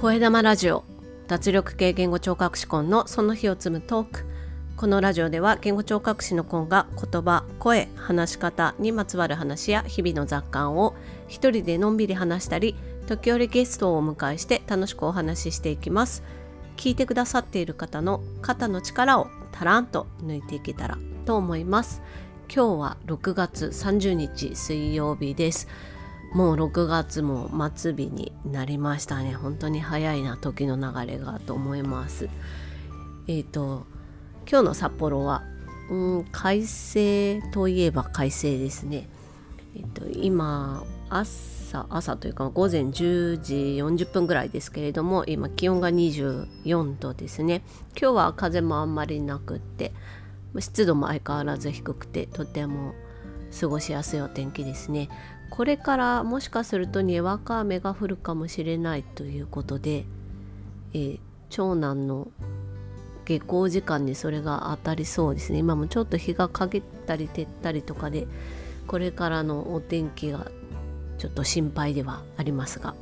声玉ラジオ脱力系言語聴覚士コンのその日を積むトーク。このラジオでは言語聴覚士のコンが言葉声話し方にまつわる話や日々の雑感を一人でのんびり話したり時折ゲストをお迎えして楽しくお話ししていきます。聞いてくださっている方の肩の力をたらんと抜いていけたらと思います。今日は6月30日水曜日です。もう6月も末日になりましたね。本当に早いな時の流れがと思います。えっ、ー、と今日の札幌はうん快晴といえば快晴ですね。えっ、ー、と今朝朝というか午前10時40分ぐらいですけれども今気温が24度ですね。今日は風もあんまりなくって湿度も相変わらず低くてとても過ごしやすいお天気ですね。これからもしかするとにわか雨が降るかもしれないということで、えー、長男の下校時間にそれが当たりそうですね。今もちょっと日が陰ったり照ったりとかでこれからのお天気がちょっと心配ではありますが。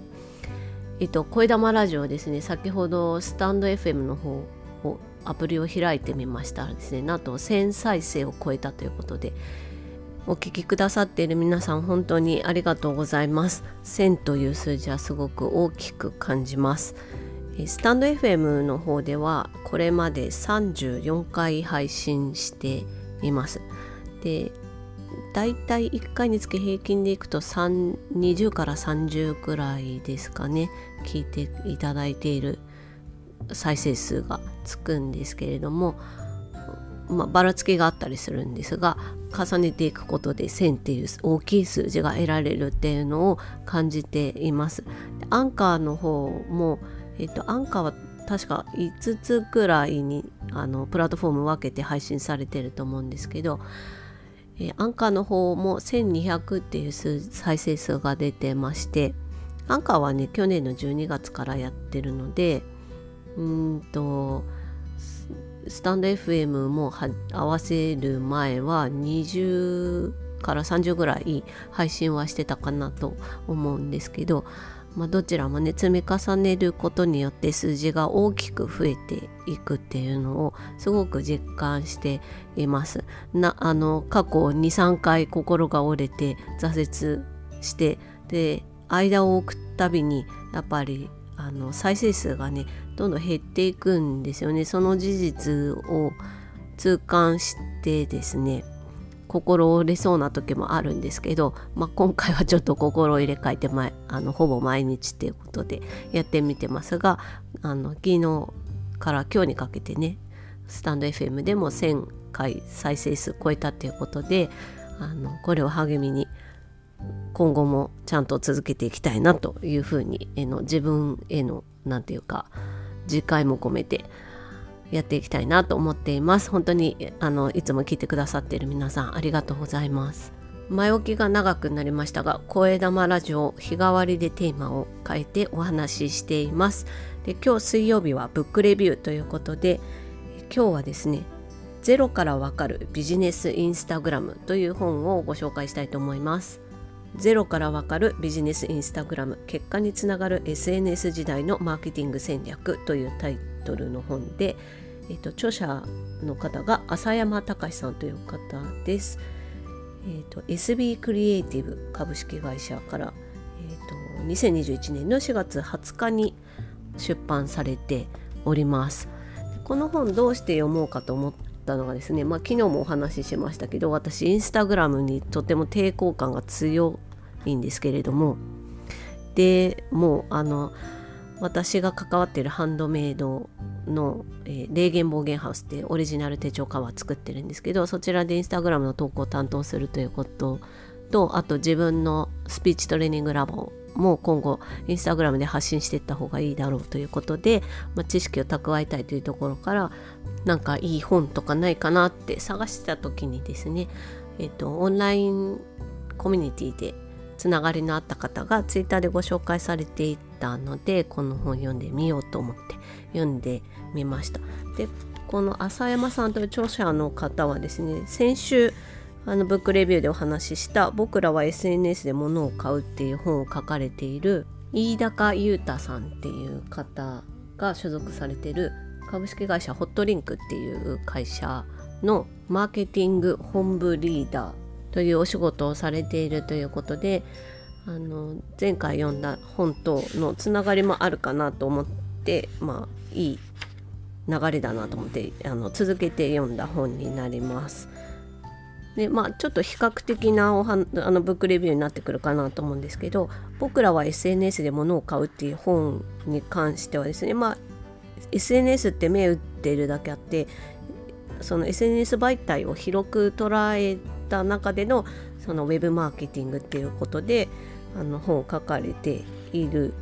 えっと声玉ラジオですね先ほどスタンド FM の方をアプリを開いてみましたらですねなんと1000再生を超えたということでお聞きくださっている皆さん本当にありがとうございます。1000という数字はすごく大きく感じます。スタンド FM の方ではこれまで34回配信しています。でだいたい1回につき平均でいくと20から30くらいですかね。聞いていただいている再生数がつくんですけれどもまあ、ばらつきがあったりするんですが重ねていくことで1000っていう大きい数字が得られるっていうのを感じています。アンカーの方も、えっと、アンカーは確か5つくらいにあのプラットフォーム分けて配信されてると思うんですけど、えアンカーの方も1200っていう再生数が出てましてアンカーはね去年の12月からやってるのでうんとスタンド FM も合わせる前は20から30ぐらい配信はしてたかなと思うんですけど、まあ、どちらもね積み重ねることによって数字が大きく増えていくっていうのをすごく実感しています。なあの過去23回心が折れて挫折してで間を置くたびにやっぱりあの再生数がねどんどん減っていくんですよね。その事実を痛感してですね心折れそうな時もあるんですけど、まあ、今回はちょっと心を入れ替えて前あのほぼ毎日っていうことでやってみてますがあの昨日から今日にかけてねスタンド FM でも1000回再生数超えたっていうことであのこれを励みに今後もちゃんと続けていきたいなというふうにえの自分への何て言うか次回も込めてやっていきたいなと思っています。本当にあのいつも聞いてくださっている皆さんありがとうございます。前置きが長くなりましたが声玉ラジオ日替わりでテーマを変えてお話ししています。で今日水曜日はブックレビューということで今日はですねゼロからわかるビジネスインスタグラムという本をご紹介したいと思います。ゼロからわかるビジネスインスタグラム結果につながる SNS 時代のマーケティング戦略というタイトルの本で、えっと、著者の方が浅山隆さんという方です。えっと、SB クリエイティブ株式会社から、えっと、2021年の4月20日に出版されております。この本どうして読もうかと思ったのがですね、まあ、昨日もお話ししましたけど私インスタグラムにとても抵抗感が強いんですけれどもでもうあの私が関わっているハンドメイドの、え、霊言暴言ハウスってオリジナル手帳カバー作ってるんですけどそちらでインスタグラムの投稿を担当するということとあと自分のスピーチトレーニングラボも今後インスタグラムで発信していった方がいいだろうということで、まあ、知識を蓄えたいというところからなんかいい本とかないかなって探してた時にですね、えっと、オンラインコミュニティでつながりのあった方がツイッターでご紹介されていたのでこの本読んでみようと思って読んでみました。でこの浅山さんという著者の方はですね先週あのブックレビューでお話しした「僕らは SNS で物を買う」っていう本を書かれている飯高裕太さんっていう方が所属されてる株式会社ホットリンクっていう会社のマーケティング本部リーダーというお仕事をされているということであの前回読んだ本とのつながりもあるかなと思ってまあいい流れだなと思ってあの続けて読んだ本になります。でまあちょっと比較的なおはあのブックレビューになってくるかなと思うんですけど僕らは SNS で物を買うっていう本に関してはですねまあ SNS って目打ってるだけあってその SNS 媒体を広く捉えた中でのそのウェブマーケティングっていうことであの本を書かれている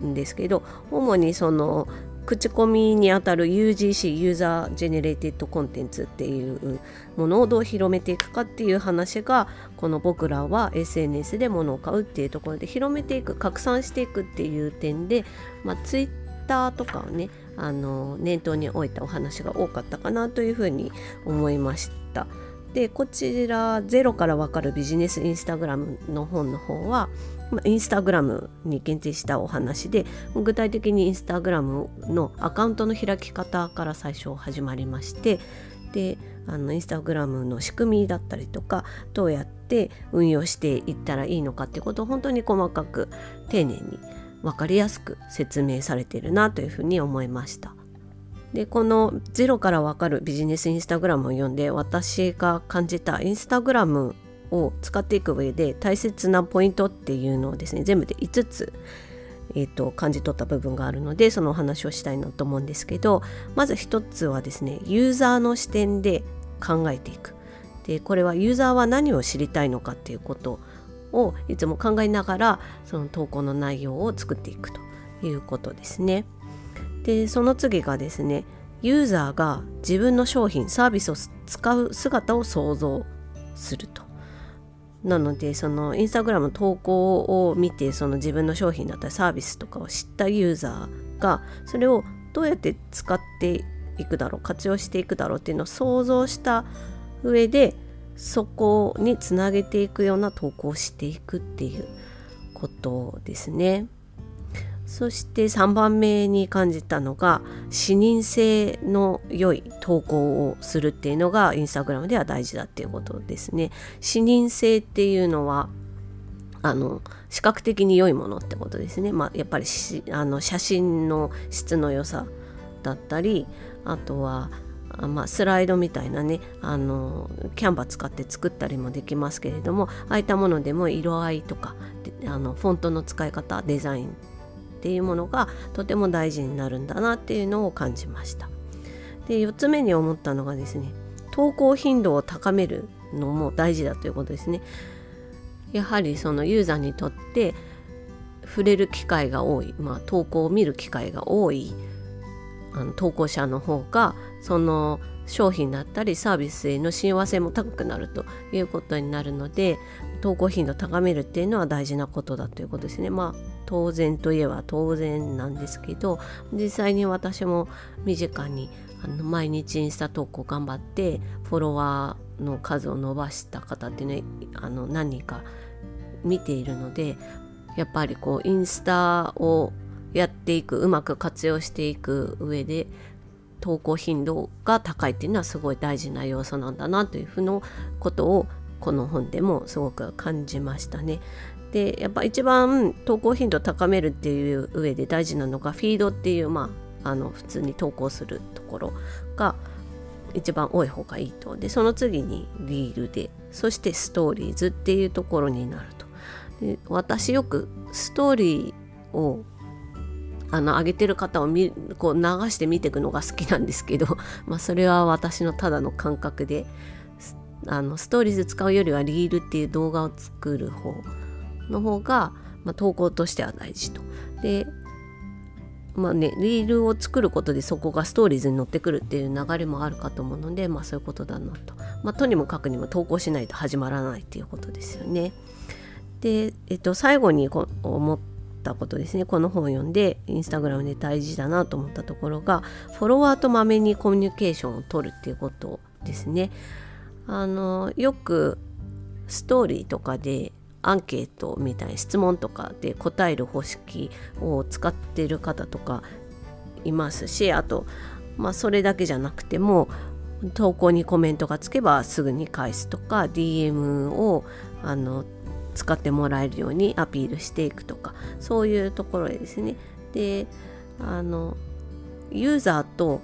んですけど主にその口コミにあたる UGC user generated contents っていうものをどう広めていくかっていう話がこの僕らは SNS で物を買うっていうところで広めていく拡散していくっていう点で、まあ、Twitter とかをねあの念頭に置いたお話が多かったかなというふうに思いました。でこちらゼロからわかるビジネスインスタグラムの本の方はインスタグラムに限定したお話で具体的にインスタグラムのアカウントの開き方から最初始まりましてであのインスタグラムの仕組みだったりとかどうやって運用していったらいいのかっていうことを本当に細かく丁寧に分かりやすく説明されているなというふうに思いました。でこの「ゼロから分かるビジネスインスタグラム」を読んで私が感じたインスタグラムを使っていく上で大切なポイントっていうのをですね全部で5つ、えーと、感じ取った部分があるのでそのお話をしたいなと思うんですけどまず1つはですねユーザーの視点で考えていくでこれはユーザーは何を知りたいのかっていうことをいつも考えながらその投稿の内容を作っていくということですね。でその次がですねユーザーが自分の商品サービスを使う姿を想像するとなのでそのインスタグラムの投稿を見てその自分の商品だったりサービスとかを知ったユーザーがそれをどうやって使っていくだろう活用していくだろうっていうのを想像した上でそこにつなげていくような投稿をしていくっていうことですね。そして3番目に感じたのが視認性の良い投稿をするっていうのがインスタグラムでは大事だっていうことですね。視認性っていうのはあの視覚的に良いものってことですね。まあ、やっぱりあの写真の質の良さだったりあとはまあ、スライドみたいなねあのキャンバー使って作ったりもできますけれどもああいったものでも色合いとかあのフォントの使い方デザインっていうものがとても大事になるんだなっていうのを感じました。で4つ目に思ったのがですね投稿頻度を高めるのも大事だということですね。やはりそのユーザーにとって触れる機会が多い、まあ、投稿を見る機会が多い。あの投稿者の方がその商品だったりサービスへの親和性も高くなるということになるので投稿頻度を高めるっていうのは大事なことだということですね。まあ当然といえば当然なんですけど実際に私も身近にあの毎日インスタ投稿頑張ってフォロワーの数を伸ばした方ってねあの何人か見ているのでやっぱりこうインスタをやっていくうまく活用していく上で投稿頻度が高いっていうのはすごい大事な要素なんだなというふうなことをこの本でもすごく感じましたね。でやっぱ一番投稿頻度を高めるっていう上で大事なのがフィードっていうまああの普通に投稿するところが一番多い方がいいとでその次にリールでそしてストーリーズっていうところになるとで私よくストーリーをあの上げてる方を見こう流して見ていくのが好きなんですけど、まあ、それは私のただの感覚であのストーリーズ使うよりはリールっていう動画を作る方の方が、まあ、投稿としては大事と。でまあね、リールを作ることでそこがストーリーズに乗ってくるっていう流れもあるかと思うので、まあ、そういうことだなと。まあ、とにもかくにも投稿しないと始まらないっていうことですよね。で、えっと、最後にこ思ったたことですねこの本を読んでインスタグラムで大事だなと思ったところがフォロワーとまめにコミュニケーションを取るっていうことですね。あのよくストーリーとかでアンケートみたいな質問とかで答える方式を使ってる方とかいますしあと、まあ、それだけじゃなくても投稿にコメントがつけばすぐに返すとか DM をあの使ってもらえるようにアピールしていくとかそういうところですねであのユーザーと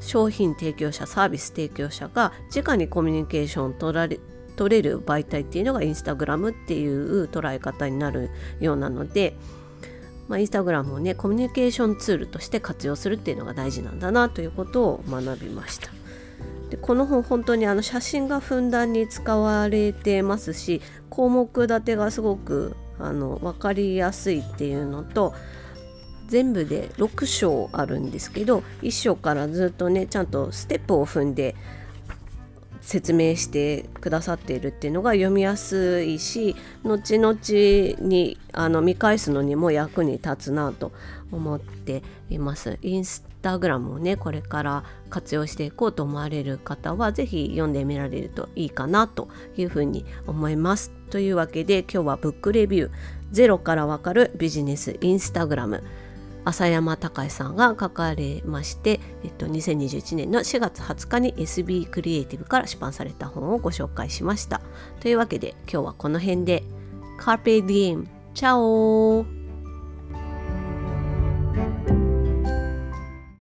商品提供者サービス提供者が直にコミュニケーションを取られ取れる媒体っていうのがインスタグラムっていう捉え方になるようなので、まあ、インスタグラムをねコミュニケーションツールとして活用するっていうのが大事なんだなということを学びました。でこの本本当にあの写真がふんだんに使われてますし項目立てがすごくあの分かりやすいっていうのと全部で6章あるんですけど1章からずっとねちゃんとステップを踏んで説明してくださっているっていうのが読みやすいし後々にあの見返すのにも役に立つなと思っています。インスタグラムをねこれから活用していこうと思われる方は是非読んでみられるといいかなというふうに思います。というわけで今日はブックレビュー「ゼロからわかるビジネスインスタグラム」浅山隆さんが書かれまして、えっと、2021年の4月20日に SB クリエイティブから出版された本をご紹介しました。というわけで今日はこの辺で Carpe Diem! チャオ